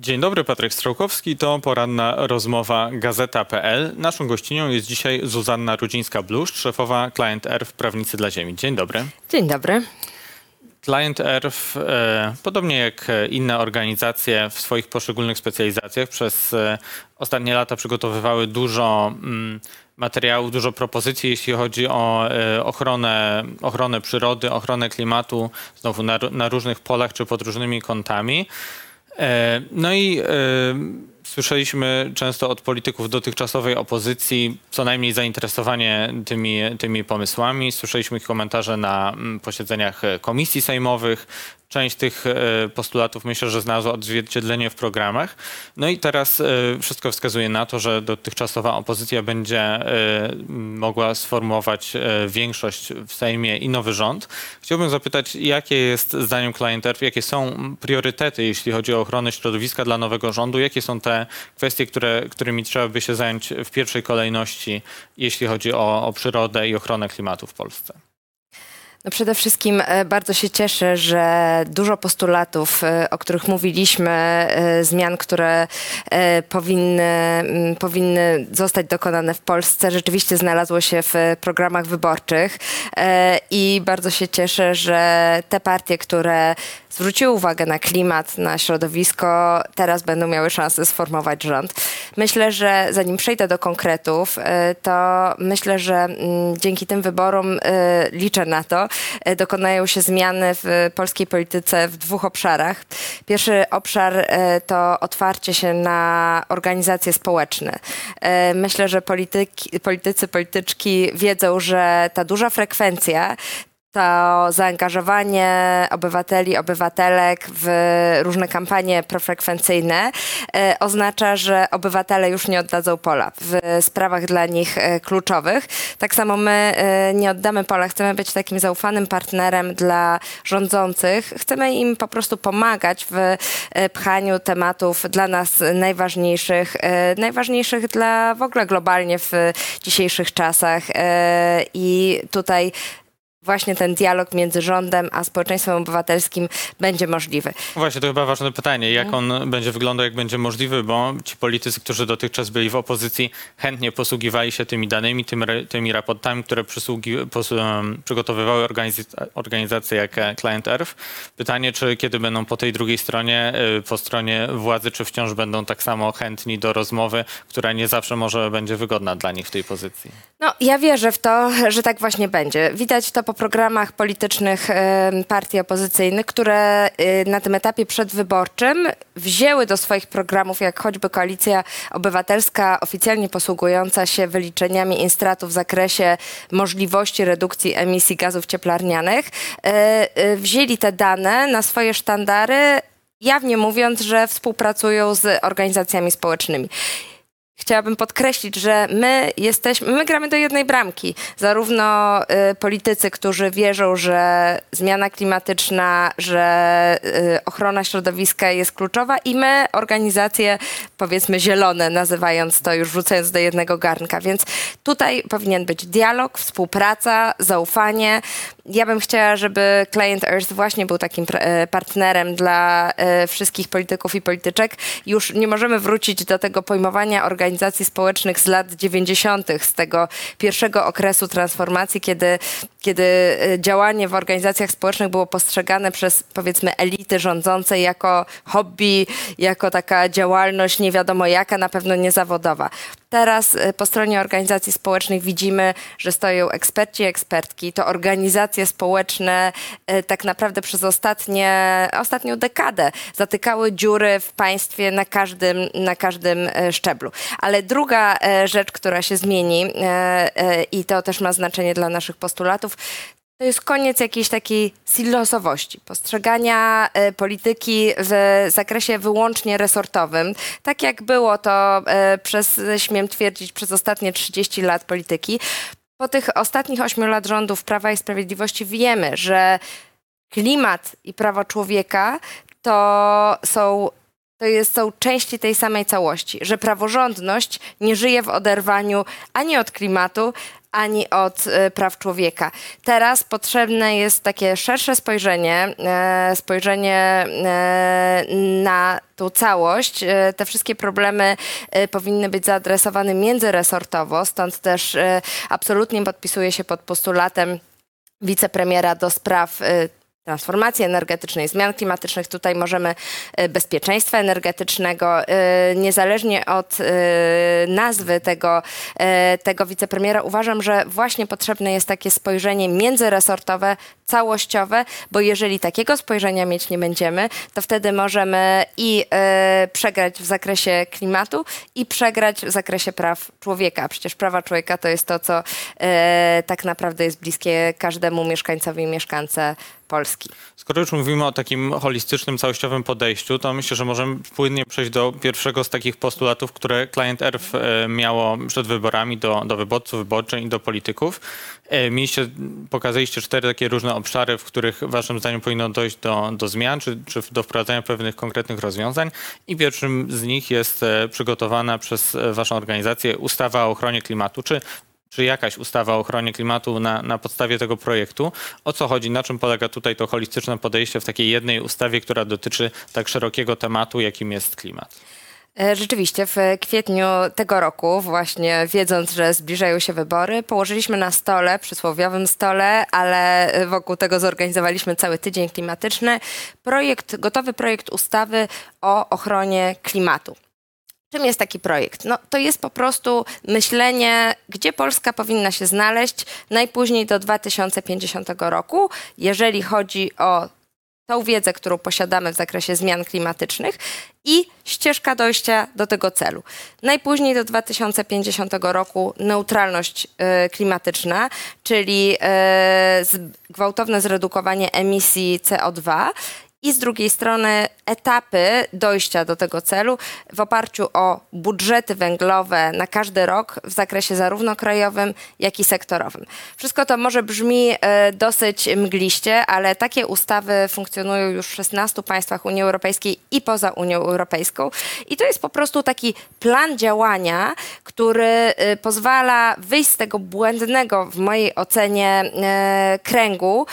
Dzień dobry, Patryk Strzałkowski. To poranna rozmowa Gazeta.pl. Naszą gościnią jest dzisiaj Zuzanna Rudzińska-Bluszcz, szefowa Client Earth Prawnicy dla Ziemi. Dzień dobry. Dzień dobry. Client Earth, podobnie jak inne organizacje w swoich poszczególnych specjalizacjach, przez e, ostatnie lata przygotowywały dużo mm, materiałów, dużo propozycji, jeśli chodzi o e, ochronę, ochronę przyrody, ochronę klimatu, znowu na, na różnych polach czy pod różnymi kątami. E, No i e, słyszeliśmy często od polityków dotychczasowej opozycji co najmniej zainteresowanie tymi, tymi pomysłami. Słyszeliśmy ich komentarze na mm, posiedzeniach e, komisji sejmowych. Część tych e, postulatów myślę, że znalazła odzwierciedlenie w programach. No i teraz e, wszystko wskazuje na to, że dotychczasowa opozycja będzie mogła sformułować większość w Sejmie i nowy rząd. Chciałbym zapytać, jakie jest zdaniem Earth, jakie są priorytety, jeśli chodzi o ochronę środowiska dla nowego rządu? Jakie są te kwestie, które, którymi trzeba by się zająć w pierwszej kolejności, jeśli chodzi o, o przyrodę i ochronę klimatu w Polsce? No przede wszystkim e, bardzo się cieszę, że dużo postulatów, e, o których mówiliśmy, e, zmian, które powinny, powinny zostać dokonane w Polsce, rzeczywiście znalazło się w programach wyborczych. I bardzo się cieszę, że te partie, które zwróciły uwagę na klimat, na środowisko, teraz będą miały szansę sformować rząd. Myślę, że zanim przejdę do konkretów, e, to myślę, że mm, dzięki tym wyborom e, liczę na to, e, dokonają się zmiany w polskiej polityce w dwóch obszarach. Pierwszy obszar to otwarcie się na organizacje społeczne. Myślę, że polityki, politycy, polityczki wiedzą, że ta duża frekwencja to zaangażowanie obywateli, obywatelek w różne kampanie profrekwencyjne e, oznacza, że obywatele już nie oddadzą pola w sprawach dla nich e, kluczowych. Tak samo my e, nie oddamy pola. Chcemy być takim zaufanym partnerem dla rządzących. Chcemy im po prostu pomagać w pchaniu tematów dla nas najważniejszych, najważniejszych dla w ogóle globalnie w dzisiejszych czasach. I tutaj właśnie ten dialog między rządem a społeczeństwem obywatelskim będzie możliwy. Właśnie, to chyba ważne pytanie, jak on będzie wyglądał, jak będzie możliwy, bo ci politycy, którzy dotychczas byli w opozycji, chętnie posługiwali się tymi danymi, tymi, tymi raportami, które przygotowywały organiz- organizacje jak e, Client Earth. Pytanie, czy kiedy będą po tej drugiej stronie, y, po stronie władzy, czy wciąż będą tak samo chętni do rozmowy, która nie zawsze może będzie wygodna dla nich w tej pozycji. No, ja wierzę w to, że tak właśnie będzie. Widać to po programach politycznych partii opozycyjnych, które y, na tym etapie przedwyborczym wzięły do swoich programów, jak choćby Koalicja Obywatelska, oficjalnie posługująca się wyliczeniami Instratu w zakresie możliwości redukcji emisji gazów cieplarnianych, y, y, wzięli te dane na swoje sztandary, jawnie mówiąc, że współpracują z organizacjami społecznymi chciałabym podkreślić, że my jesteśmy, my gramy do jednej bramki. Zarówno y, politycy, którzy wierzą, że zmiana klimatyczna, że y, ochrona środowiska jest kluczowa i my, organizacje powiedzmy zielone, nazywając to już wrzucając do jednego garnka. Więc tutaj powinien być dialog, współpraca, zaufanie. Ja bym chciała, żeby Client Earth właśnie był takim e, partnerem dla e, wszystkich polityków i polityczek. Już nie możemy wrócić do tego pojmowania organizacji społecznych z lat 90., z tego pierwszego okresu transformacji, kiedy, kiedy e, działanie w organizacjach społecznych było postrzegane przez powiedzmy elity rządzące jako hobby, jako taka działalność nie wiadomo jaka, na pewno niezawodowa. Teraz e, po stronie organizacji społecznych widzimy, że stoją eksperci ekspertki. To organizacje społeczne e, tak naprawdę przez ostatnie, ostatnią dekadę zatykały dziury w państwie na każdym, na każdym e, szczeblu. Ale druga rzecz, która się zmieni i to też ma znaczenie dla naszych postulatów, to jest koniec jakiejś takiej silosowości, postrzegania e, polityki w zakresie wyłącznie resortowym. Tak jak było to e, przez, śmiem twierdzić, przez ostatnie 30 lat polityki. Po tych ostatnich 8 lat rządów Prawa i Sprawiedliwości wiemy, że klimat i prawa człowieka to są to jest, są części tej samej całości, że praworządność nie żyje w oderwaniu ani od klimatu, ani od e, praw człowieka. Teraz potrzebne jest takie szersze spojrzenie, e, spojrzenie e, na tą całość. Te wszystkie problemy powinny być zaadresowane międzyresortowo, stąd też absolutnie podpisuję się pod postulatem wicepremiera do spraw transformacji energetycznej, zmian klimatycznych. Tutaj możemy y, bezpieczeństwa energetycznego, y, niezależnie od y, nazwy tego, tego wicepremiera, uważam, że właśnie potrzebne jest takie spojrzenie międzyresortowe, całościowe, bo jeżeli takiego spojrzenia mieć nie będziemy, to wtedy możemy i przegrać w zakresie klimatu i przegrać w zakresie praw człowieka. Przecież prawa człowieka to jest to, co tak naprawdę jest bliskie każdemu mieszkańcowi i mieszkance Polski. Skoro już mówimy o takim holistycznym, całościowym podejściu, to myślę, że możemy płynnie przejść do pierwszego z takich postulatów, które Client Earth miało przed wyborami do, do wyborców, wyborczych i do polityków. E, Mieliście, pokazaliście cztery takie różne obszary, w których waszym zdaniem powinno dojść do, do zmian, czy, czy do wprowadzenia pewnych konkretnych rozwiązań. I pierwszym z nich jest e, przygotowana przez e, waszą organizację ustawa o ochronie klimatu. Czy czy jakaś ustawa o ochronie klimatu na, na podstawie tego projektu. O co chodzi? Na czym polega tutaj to holistyczne podejście w takiej jednej ustawie, która dotyczy tak szerokiego tematu, jakim jest klimat? E, Rzeczywiście, w kwietniu tego roku, właśnie wiedząc, że zbliżają się wybory, położyliśmy na stole, przysłowiowym stole, ale wokół tego zorganizowaliśmy cały tydzień klimatyczny, projekt, gotowy projekt ustawy o ochronie klimatu. Czym jest taki projekt? No, to jest po prostu myślenie, gdzie Polska powinna się znaleźć najpóźniej do 2050 roku, jeżeli chodzi o tą wiedzę, którą posiadamy w zakresie zmian klimatycznych i ścieżka dojścia do tego celu. Najpóźniej do 2050 roku neutralność e, klimatyczna, czyli z, gwałtowne zredukowanie emisji CO2 i z drugiej strony etapy dojścia do tego celu w oparciu o budżety węglowe na każdy rok w zakresie zarówno krajowym, jak i sektorowym. Wszystko to może brzmi e, dosyć mgliście, ale takie ustawy funkcjonują już w 16 państwach Unii Europejskiej i poza Unią Europejską. I to jest po prostu taki plan działania, który e, pozwala wyjść z tego błędnego, w mojej ocenie, e, kręgu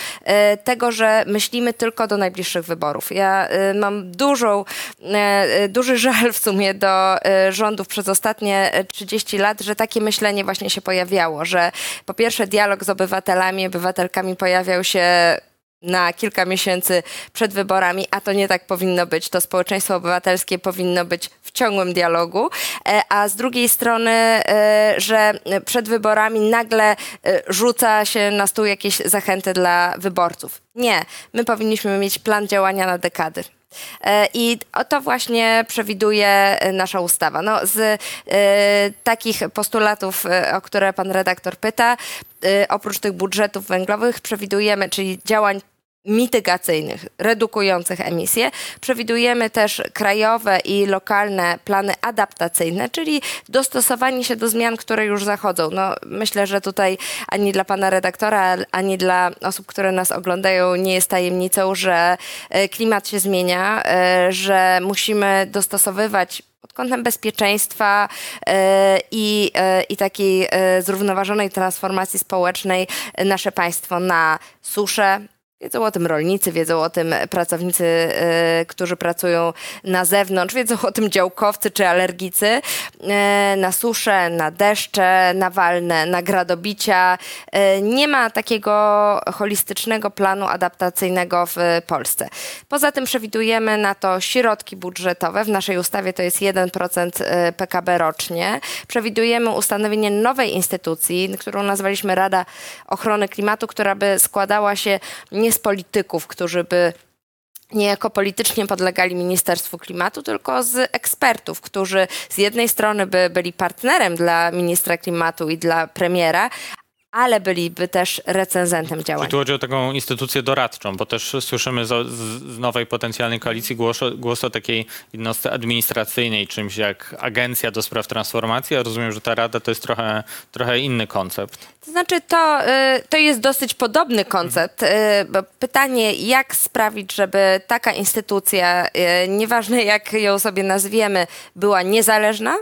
tego, że myślimy tylko do najbliższych wyborów. Ja e, mam dużą, e, e, duży żal w sumie do rządów przez ostatnie e, 30 lat, że takie myślenie właśnie się pojawiało, że po pierwsze dialog z obywatelami, obywatelkami pojawiał się na kilka miesięcy przed wyborami, a to nie tak powinno być. To społeczeństwo obywatelskie powinno być w ciągłym dialogu, e, a z drugiej strony, e, że przed wyborami nagle e, rzuca się na stół jakieś zachęty dla wyborców. Nie, my powinniśmy mieć plan działania na dekady. E, I to właśnie przewiduje e, nasza ustawa. No, z e, takich postulatów, o które pan redaktor pyta, oprócz tych budżetów węglowych przewidujemy, czyli działań mitygacyjnych, redukujących emisje. Przewidujemy też krajowe i lokalne plany adaptacyjne, czyli dostosowanie się do zmian, które już zachodzą. No, myślę, że tutaj ani dla pana redaktora, ani dla osób, które nas oglądają, nie jest tajemnicą, że e, klimat się zmienia, e, że musimy dostosowywać pod kątem bezpieczeństwa e, i, i takiej zrównoważonej transformacji społecznej nasze państwo na suszę. Wiedzą o tym rolnicy, wiedzą o tym pracownicy, e, którzy pracują na zewnątrz, wiedzą o tym działkowcy czy alergicy, e, na suszę, na deszcze nawalne, na gradobicia. E, nie ma takiego holistycznego planu adaptacyjnego w Polsce. Poza tym przewidujemy na to środki budżetowe. W naszej ustawie to jest 1% e, PKB rocznie. Przewidujemy ustanowienie nowej instytucji, którą nazwaliśmy Rada Ochrony Klimatu, która by składała się nie z polityków, którzy by niejako politycznie podlegali Ministerstwu Klimatu, tylko z ekspertów, którzy z jednej strony by byli partnerem dla ministra klimatu i dla premiera, ale byliby też recenzentem Czy działań. tu chodzi o taką instytucję doradczą, bo też słyszymy z, z nowej potencjalnej koalicji głos, o- głos o takiej jednostce administracyjnej, czymś jak agencja do spraw transformacji. Ja rozumiem, że ta rada to jest trochę, trochę inny koncept. To znaczy, to, y, to jest dosyć podobny koncept. y, bo Pytanie, jak sprawić, żeby taka instytucja, y, nieważne jak ją sobie nazwiemy, była niezależna,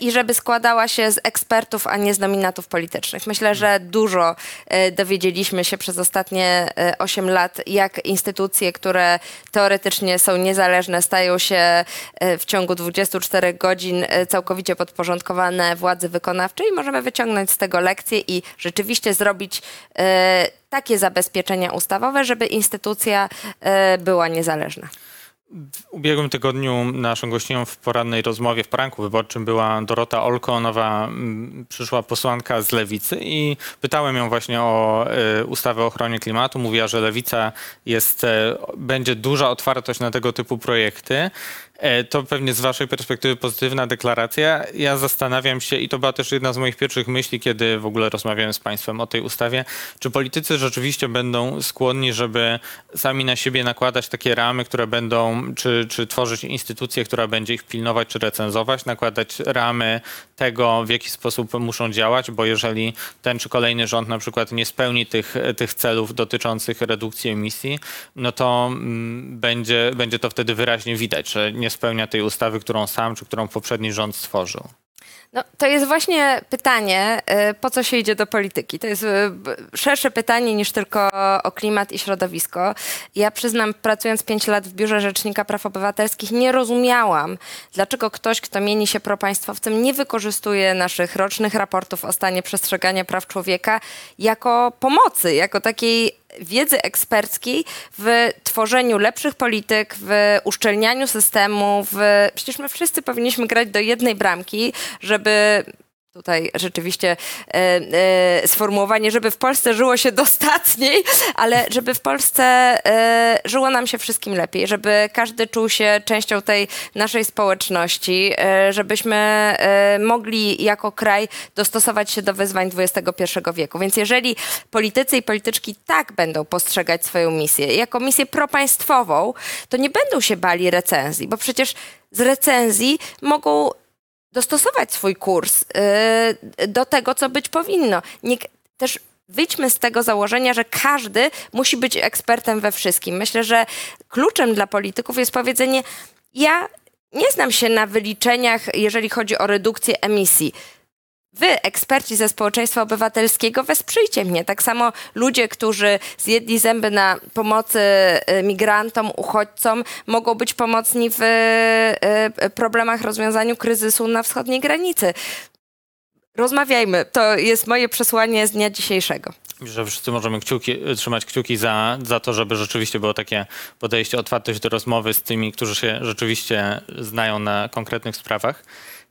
i żeby składała się z ekspertów, a nie z nominatów politycznych. Myślę, że dużo e, dowiedzieliśmy się przez ostatnie e, 8 lat, jak instytucje, które teoretycznie są niezależne, stają się e, w ciągu 24 godzin e, całkowicie podporządkowane władzy wykonawczej. Możemy wyciągnąć z tego lekcje i rzeczywiście zrobić e, takie zabezpieczenia ustawowe, żeby instytucja e, była niezależna. W ubiegłym tygodniu naszą gościnią w porannej rozmowie w poranku wyborczym była Dorota Olko, nowa mm, przyszła posłanka z Lewicy i pytałem ją właśnie o e, ustawę o ochronie klimatu. Mówiła, że Lewica jest, e, będzie duża otwartość na tego typu projekty. E, To pewnie z waszej perspektywy pozytywna deklaracja. Ja zastanawiam się, i to była też jedna z moich pierwszych myśli, kiedy w ogóle rozmawiałem z państwem o tej ustawie, czy politycy rzeczywiście będą skłonni, żeby sami na siebie nakładać takie ramy, które będą, czy, czy tworzyć instytucję, która będzie ich pilnować czy recenzować, nakładać ramy tego, w jaki sposób muszą działać, bo jeżeli ten czy kolejny rząd na przykład nie spełni tych, tych celów dotyczących redukcji emisji, no to mm, będzie, będzie to wtedy wyraźnie widać, że nie spełnia tej ustawy, którą sam czy którą poprzedni rząd stworzył. No, to jest właśnie pytanie, y, po co się idzie do polityki. To jest y, szersze pytanie niż tylko o klimat i środowisko. Ja przyznam, pracując 5 lat w Biurze Rzecznika Praw Obywatelskich, nie rozumiałam, dlaczego ktoś, kto mieni się propaństwowcem, nie wykorzystuje naszych rocznych raportów o stanie przestrzegania praw człowieka jako pomocy, jako takiej wiedzy eksperckiej w tworzeniu lepszych polityk, w uszczelnianiu systemu. W... Przecież my wszyscy powinniśmy grać do jednej bramki, żeby tutaj rzeczywiście e, e, sformułowanie, żeby w Polsce żyło się dostatniej, ale żeby w Polsce e, żyło nam się wszystkim lepiej, żeby każdy czuł się częścią tej naszej społeczności, e, żebyśmy e, mogli jako kraj dostosować się do wyzwań XXI wieku. Więc jeżeli politycy i polityczki tak będą postrzegać swoją misję jako misję propaństwową, to nie będą się bali recenzji, bo przecież z recenzji mogą dostosować swój kurs y, do tego, co być powinno. Nie, też wyjdźmy z tego założenia, że każdy musi być ekspertem we wszystkim. Myślę, że kluczem dla polityków jest powiedzenie: Ja nie znam się na wyliczeniach, jeżeli chodzi o redukcję emisji. Wy, eksperci ze społeczeństwa obywatelskiego, wesprzyjcie mnie. Tak samo ludzie, którzy zjedli zęby na pomocy y, migrantom, uchodźcom, mogą być pomocni w y, y, problemach rozwiązaniu kryzysu na wschodniej granicy. Rozmawiajmy. To jest moje przesłanie z dnia dzisiejszego. Że wszyscy możemy kciuki, trzymać kciuki za, za to, żeby rzeczywiście było takie podejście, otwartość do rozmowy z tymi, którzy się rzeczywiście znają na konkretnych sprawach.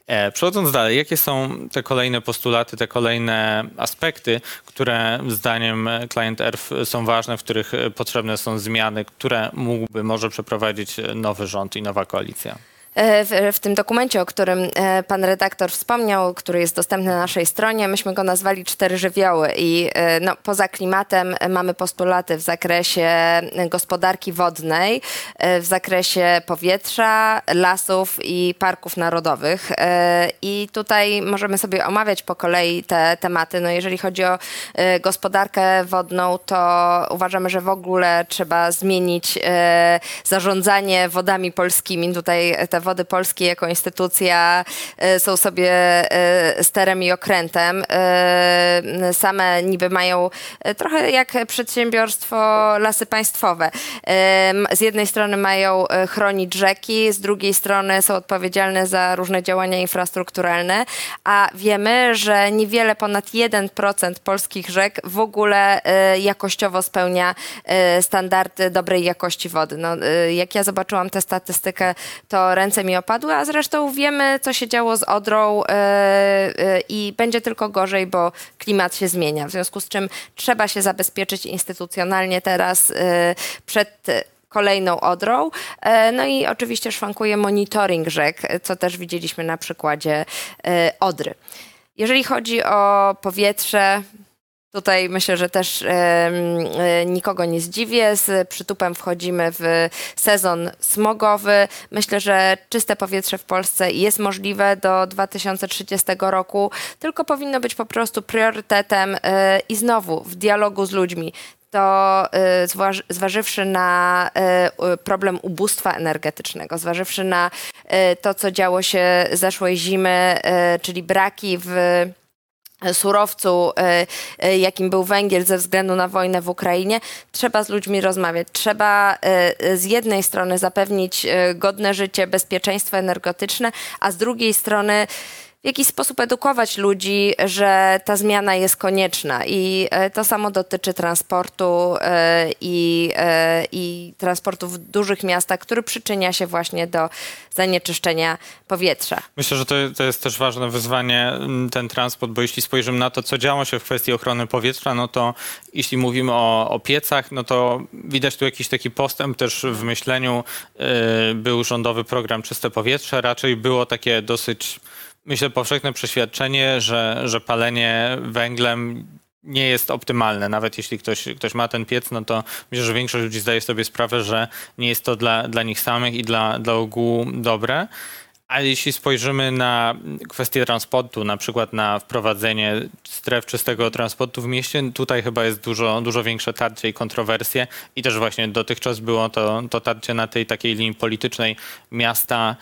E, Przechodząc dalej, jakie są te kolejne postulaty, te kolejne aspekty, które zdaniem Client Earth są ważne, w których potrzebne są zmiany, które mógłby może przeprowadzić nowy rząd i nowa koalicja? E, W, w tym dokumencie, o którym e, pan redaktor wspomniał, który jest dostępny na naszej stronie, myśmy go nazwali Cztery Żywioły i e, no, poza klimatem mamy postulaty w zakresie gospodarki wodnej, w zakresie powietrza, lasów i parków narodowych. I tutaj możemy sobie omawiać po kolei te tematy. No, jeżeli chodzi o gospodarkę wodną, to uważamy, że w ogóle trzeba zmienić zarządzanie wodami polskimi. Tutaj te wody polskie jako instytucja e, są sobie e, sterem i okrętem. E, Same niby mają trochę jak przedsiębiorstwo lasy państwowe. Z jednej strony mają chronić rzeki, z drugiej strony są odpowiedzialne za różne działania infrastrukturalne, a wiemy, że niewiele ponad 1% polskich rzek w ogóle jakościowo spełnia standardy dobrej jakości wody. No, jak ja zobaczyłam tę statystykę, to ręce mi opadły, a zresztą wiemy, co się działo z Odrą e, e, i będzie tylko gorzej, bo klimat się zmienia. W związku z czym trzeba się zabezpieczyć instytucjonalnie teraz e, przed kolejną Odrą. No i oczywiście szwankuje monitoring rzek, co też widzieliśmy na przykładzie Odry. Jeżeli chodzi o powietrze, Tutaj myślę, że też em, e, nikogo nie zdziwię. Z przytupem wchodzimy w sezon smogowy. Myślę, że czyste powietrze w Polsce jest możliwe do 2030 roku, tylko powinno być po prostu priorytetem e, i znowu w dialogu z ludźmi. to zważ, zważywszy na y, problem ubóstwa energetycznego, zważywszy na y, to, co działo się zeszłej zimy, czyli braki w surowcu, y, y, jakim był węgiel ze względu na wojnę w Ukrainie, trzeba z ludźmi rozmawiać. Trzeba y, z jednej strony zapewnić godne życie, bezpieczeństwo energetyczne, a z drugiej strony w jakiś sposób edukować ludzi, że ta zmiana jest konieczna. I e, to samo dotyczy transportu e, i, e, i transportu w dużych miastach, który przyczynia się właśnie do zanieczyszczenia powietrza. Myślę, że to, to jest też ważne wyzwanie, ten transport, bo jeśli spojrzymy na to, co działo się w kwestii ochrony powietrza, no to jeśli mówimy o, o piecach, no to widać tu jakiś taki postęp też w myśleniu. Był rządowy program Czyste Powietrze, raczej było takie dosyć, myślę, powszechne przeświadczenie, że, że palenie węglem nie jest optymalne. Nawet jeśli ktoś, ktoś ma ten piec, no to myślę, że większość ludzi zdaje sobie sprawę, że nie jest to dla, dla nich samych i dla, dla ogółu dobre. A jeśli spojrzymy na kwestię transportu, na przykład na wprowadzenie stref czystego transportu w mieście, tutaj chyba jest dużo, dużo większe tarcie i kontrowersje i też właśnie dotychczas było to, to tarcie na tej takiej linii politycznej miasta,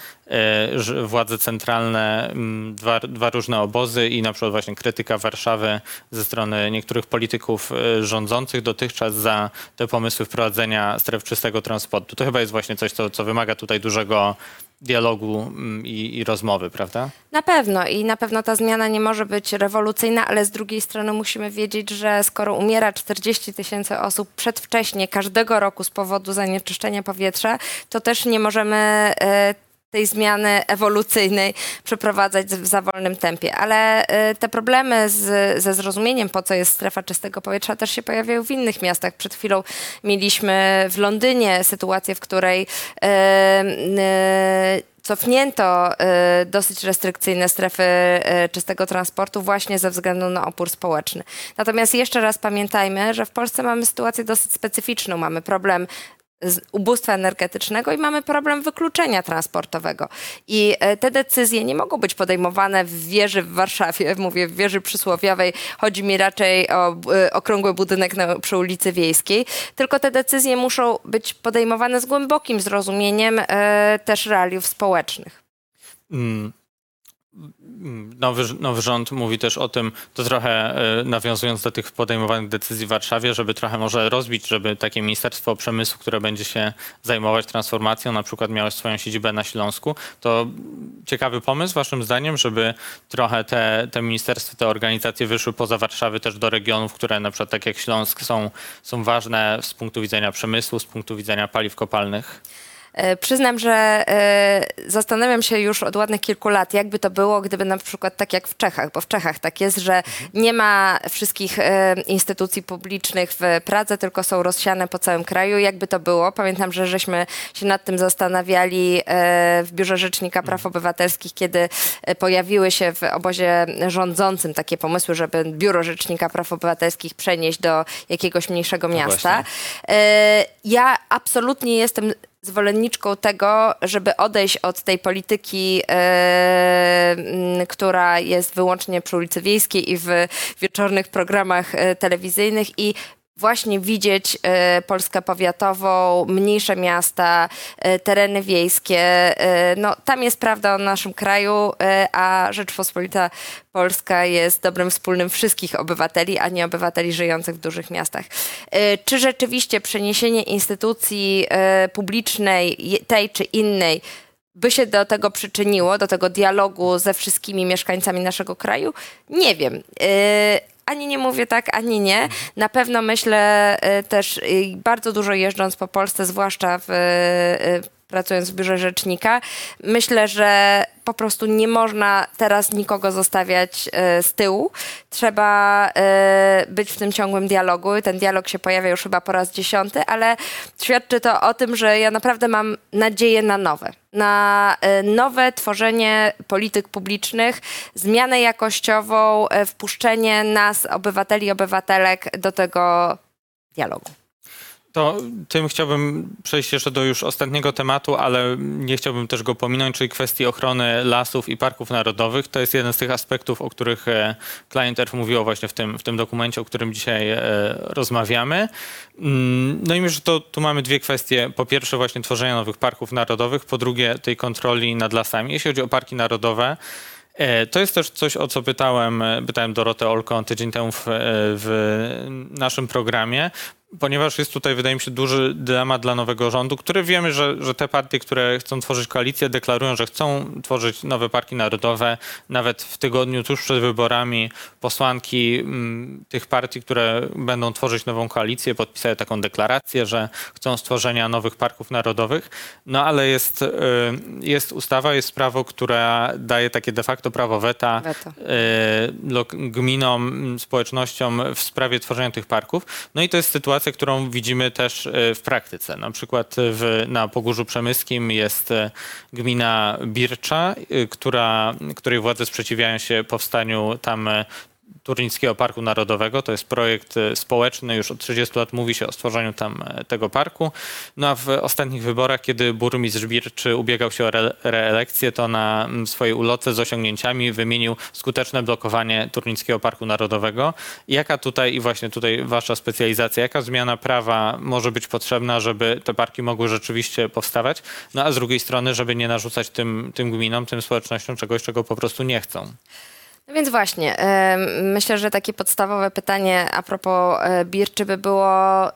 że władze centralne, mm, dwa, dwa różne obozy i na przykład właśnie krytyka Warszawy ze strony niektórych polityków e, rządzących dotychczas za te pomysły wprowadzenia stref czystego transportu. To chyba jest właśnie coś, co, co wymaga tutaj dużego dialogu mm, i, i rozmowy, prawda? Na pewno i na pewno ta zmiana nie może być rewolucyjna, ale z drugiej strony musimy wiedzieć, że skoro umiera 40 tysięcy osób przedwcześnie każdego roku z powodu zanieczyszczenia powietrza, to też nie możemy e, tej zmiany ewolucyjnej przeprowadzać w za wolnym tempie. Ale e, te problemy z, ze zrozumieniem, po co jest strefa czystego powietrza, też się pojawiają w innych miastach. Przed chwilą mieliśmy w Londynie sytuację, w której e, e, cofnięto e, dosyć restrykcyjne strefy e, czystego transportu właśnie ze względu na opór społeczny. Natomiast jeszcze raz pamiętajmy, że w Polsce mamy sytuację dosyć specyficzną. Mamy problem ubóstwa energetycznego i mamy problem wykluczenia transportowego. I e, te decyzje nie mogą być podejmowane w wieży w Warszawie, mówię w wieży przysłowiowej, chodzi mi raczej o e, okrągły budynek na, przy ulicy Wiejskiej, tylko te decyzje muszą być podejmowane z głębokim zrozumieniem e, też realiów społecznych. Mm. Nowy, nowy rząd mówi też o tym, to trochę e, nawiązując do tych podejmowanych decyzji w Warszawie, żeby trochę może rozbić, żeby takie Ministerstwo Przemysłu, które będzie się zajmować transformacją, na przykład miało swoją siedzibę na Śląsku, to ciekawy pomysł waszym zdaniem, żeby trochę te, te ministerstwa, te organizacje wyszły poza Warszawy też do regionów, które na przykład tak jak Śląsk są, są ważne z punktu widzenia przemysłu, z punktu widzenia paliw kopalnych. E, Przyznam, że e, zastanawiam się już od ładnych kilku lat, jakby to było, gdyby na przykład tak jak w Czechach, bo w Czechach tak jest, że nie ma wszystkich e, instytucji publicznych w Pradze, tylko są rozsiane po całym kraju. Jakby to było? Pamiętam, że żeśmy się nad tym zastanawiali w Biurze Rzecznika Praw Obywatelskich, kiedy pojawiły się w obozie rządzącym takie pomysły, żeby Biuro Rzecznika Praw Obywatelskich przenieść do jakiegoś mniejszego miasta. E, Ja absolutnie jestem zwolenniczką tego, żeby odejść od tej polityki, m, która jest wyłącznie przy ulicy Wiejskiej i w wieczornych programach e, telewizyjnych. I właśnie widzieć e, Polskę powiatową, mniejsze miasta, e, tereny wiejskie. E, no, tam jest prawda o naszym kraju, a Rzeczpospolita Polska jest dobrem wspólnym wszystkich obywateli, a nie obywateli żyjących w dużych miastach. Czy rzeczywiście przeniesienie instytucji publicznej, tej czy innej, by się do tego przyczyniło, do tego dialogu ze wszystkimi mieszkańcami naszego kraju? Nie wiem. Ani nie mówię tak, ani nie. Na pewno myślę yy, też yy, bardzo dużo jeżdżąc po Polsce, zwłaszcza w, yy, pracując w biurze rzecznika, myślę, że po prostu nie można teraz nikogo zostawiać e, z tyłu. Trzeba e, być w tym ciągłym dialogu. Ten dialog się pojawia już chyba po raz dziesiąty, ale świadczy to o tym, że ja naprawdę mam nadzieję na nowe. Na e, nowe tworzenie polityk publicznych, zmianę jakościową, wpuszczenie nas, obywateli i obywatelek, do tego dialogu. To tym chciałbym przejść jeszcze do już ostatniego tematu, ale nie chciałbym też go pominąć, czyli kwestii ochrony lasów i parków narodowych. To jest jeden z tych aspektów, o których e, Client Earth mówiło właśnie w tym, w tym dokumencie, o którym dzisiaj e, rozmawiamy. Mm, No i myślę, że to, tu mamy dwie kwestie. Po pierwsze właśnie tworzenia nowych parków narodowych, po drugie tej kontroli nad lasami. Jeśli chodzi o parki narodowe, E, To jest też coś, o co pytałem, pytałem Dorotę Olko tydzień temu w, w naszym programie, ponieważ jest tutaj, wydaje mi się, duży dylemat dla nowego rządu, który wiemy, że, że te partie, które chcą tworzyć koalicję, deklarują, że chcą tworzyć nowe parki narodowe. Nawet w tygodniu tuż przed wyborami posłanki mm, tych partii, które będą tworzyć nową koalicję, podpisały taką deklarację, że chcą stworzenia nowych parków narodowych. No ale jest, y, jest ustawa, jest prawo, które daje takie de facto prawo weta lok- gminom, m, społecznościom w sprawie tworzenia tych parków. No i to jest sytuacja, którą widzimy też e, w praktyce. Na przykład w, na Pogórzu Przemyskim jest e, gmina Bircza, e, która, której władze sprzeciwiają się powstaniu tam Turnickiego Parku Narodowego. To jest projekt e, społeczny, już od 30 lat mówi się o stworzeniu tam e, tego parku. No a w ostatnich wyborach, kiedy burmistrz Birczy ubiegał się o re reelekcję, to na swojej ulotce z osiągnięciami wymienił skuteczne blokowanie Turnickiego Parku Narodowego. Jaka tutaj, i właśnie tutaj wasza specjalizacja, jaka zmiana prawa może być potrzebna, żeby te parki mogły rzeczywiście powstawać? No a z drugiej strony, żeby nie narzucać tym, tym gminom, tym społecznościom czegoś, czego po prostu nie chcą. No więc właśnie, myślę, że takie podstawowe pytanie a propos e, Birczy by było,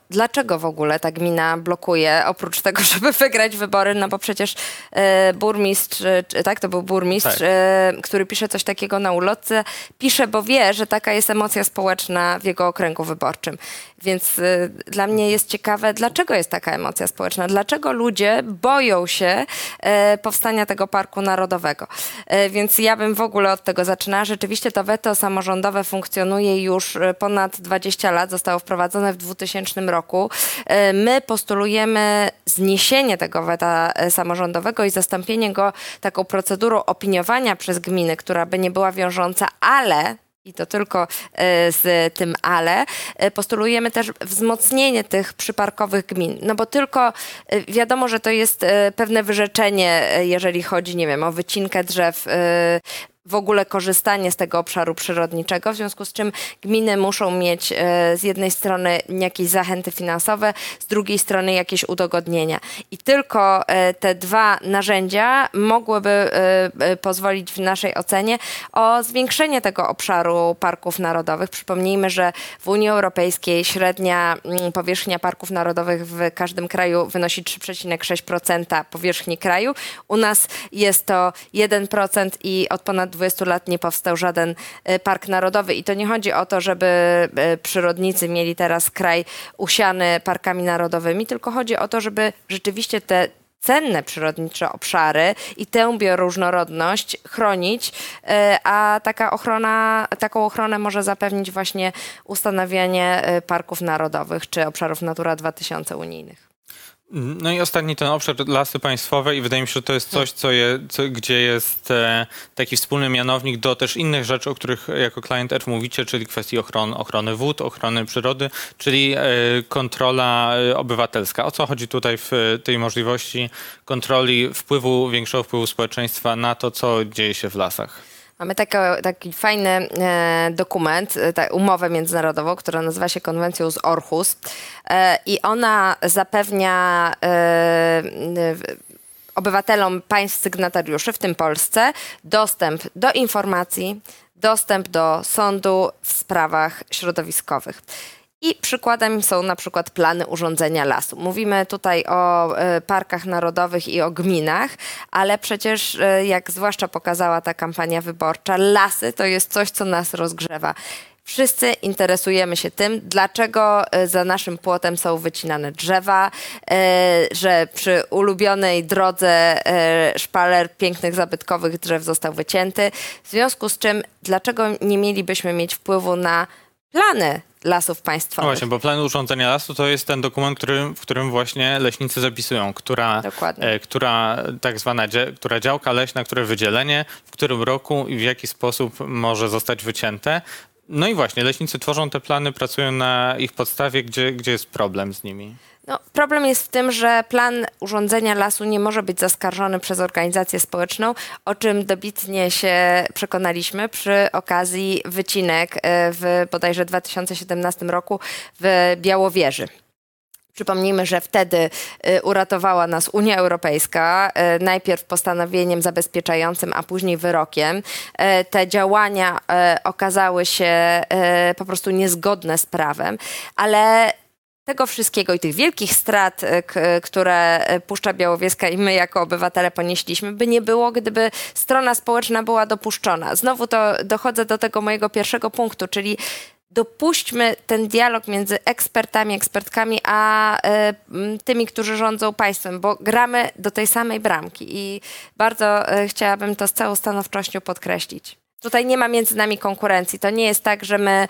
dlaczego w ogóle ta gmina blokuje, oprócz tego, żeby wygrać wybory, no bo przecież e, burmistrz, e, tak, to był burmistrz, Tak. który pisze coś takiego na ulotce, pisze, bo wie, że taka jest emocja społeczna w jego okręgu wyborczym. Więc dla mnie jest ciekawe, dlaczego jest taka emocja społeczna, dlaczego ludzie boją się powstania tego parku narodowego. Więc ja bym w ogóle od tego zaczynała. Rzeczywiście to weto samorządowe funkcjonuje już e, ponad 20 lat, zostało wprowadzone w 2000 roku. E, my postulujemy zniesienie tego weta e, samorządowego i zastąpienie go taką procedurą opiniowania przez gminy, która by nie była wiążąca, ale i to tylko z tym ale, postulujemy też wzmocnienie tych przyparkowych gmin. No bo tylko wiadomo, że to jest pewne wyrzeczenie, jeżeli chodzi, nie wiem, o wycinkę drzew, w ogóle korzystanie z tego obszaru przyrodniczego, w związku z czym gminy muszą mieć e, z jednej strony jakieś zachęty finansowe, z drugiej strony jakieś udogodnienia. I tylko e, te dwa narzędzia mogłyby e, pozwolić w naszej ocenie o zwiększenie tego obszaru parków narodowych. Przypomnijmy, że w Unii Europejskiej średnia mm, powierzchnia parków narodowych w każdym kraju wynosi 3,6% powierzchni kraju. U nas jest to 1% i od ponad 20 lat nie powstał żaden e, park narodowy. I to nie chodzi o to, żeby e, przyrodnicy mieli teraz kraj usiany parkami narodowymi, tylko chodzi o to, żeby rzeczywiście te cenne przyrodnicze obszary i tę bioróżnorodność chronić, e, a taka ochrona, taką ochronę może zapewnić właśnie ustanawianie parków narodowych czy obszarów Natura 2000 unijnych. No i ostatni ten obszar lasy państwowe i wydaje mi się, że to jest coś, co je, co, gdzie jest e, taki wspólny mianownik do też innych rzeczy, o których jako Client Edge mówicie, czyli kwestii ochron, ochrony wód, ochrony przyrody, czyli e, kontrola e, obywatelska. O co chodzi tutaj w e, tej możliwości kontroli wpływu, większego wpływu społeczeństwa na to, co dzieje się w lasach? Mamy taka, taki fajny e, dokument, e, umowę międzynarodową, która nazywa się konwencją z Orhus e, i ona zapewnia obywatelom państw sygnatariuszy, w tym Polsce, dostęp do informacji, dostęp do sądu w sprawach środowiskowych. I przykładem są na przykład plany urządzenia lasu. Mówimy tutaj o e, parkach narodowych i o gminach, ale przecież, e, jak zwłaszcza pokazała ta kampania wyborcza, lasy to jest coś, co nas rozgrzewa. Wszyscy interesujemy się tym, dlaczego e, za naszym płotem są wycinane drzewa, że przy ulubionej drodze szpaler pięknych, zabytkowych drzew został wycięty. W związku z czym, dlaczego nie mielibyśmy mieć wpływu na plany lasów No państwowych? właśnie, bo plan urządzenia lasu to jest ten dokument, który, w którym właśnie leśnicy zapisują, która, e, która tak zwana która działka leśna, które wydzielenie, w którym roku i w jaki sposób może zostać wycięte. No i właśnie, leśnicy tworzą te plany, pracują na ich podstawie, gdzie, gdzie jest problem z nimi. No, problem jest w tym, że plan urządzenia lasu nie może być zaskarżony przez organizację społeczną, o czym dobitnie się przekonaliśmy przy okazji wycinek e, w bodajże 2017 roku w Białowieży. Przypomnijmy, że wtedy y, uratowała nas Unia Europejska, y, najpierw postanowieniem zabezpieczającym, a później wyrokiem. Te działania okazały się po prostu niezgodne z prawem, ale tego wszystkiego i tych wielkich strat, y, k- które y, Puszcza Białowieska i my jako obywatele ponieśliśmy, by nie było, gdyby strona społeczna była dopuszczona. Znowu to dochodzę do tego mojego pierwszego punktu, czyli dopuśćmy ten dialog między ekspertami, ekspertkami, a e, m, tymi, którzy rządzą państwem, bo gramy do tej samej bramki i bardzo e, chciałabym to z całą stanowczością podkreślić. Tutaj nie ma między nami konkurencji. To nie jest tak, że my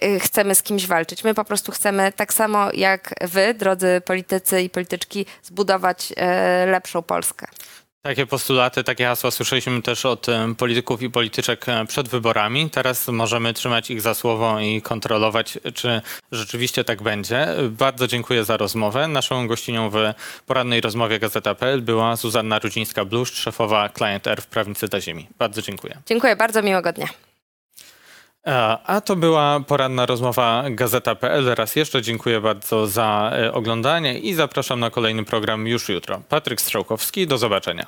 e, chcemy z kimś walczyć. My po prostu chcemy tak samo jak wy, drodzy politycy i polityczki, zbudować e, lepszą Polskę. Takie postulaty, takie hasła słyszeliśmy też od em, polityków i polityczek e, przed wyborami. Teraz możemy trzymać ich za słowo i kontrolować, czy rzeczywiście tak będzie. Bardzo dziękuję za rozmowę. Naszą gościnią w porannej rozmowie Gazeta.pl była Zuzanna Rudzińska-Bluszcz, szefowa Client Air w Prawnicy dla Ziemi. Bardzo dziękuję. Dziękuję bardzo, miłego dnia. E, A to była poranna rozmowa Gazeta.pl. Raz jeszcze dziękuję bardzo za e, oglądanie i zapraszam na kolejny program już jutro. Patryk Strzałkowski, do zobaczenia.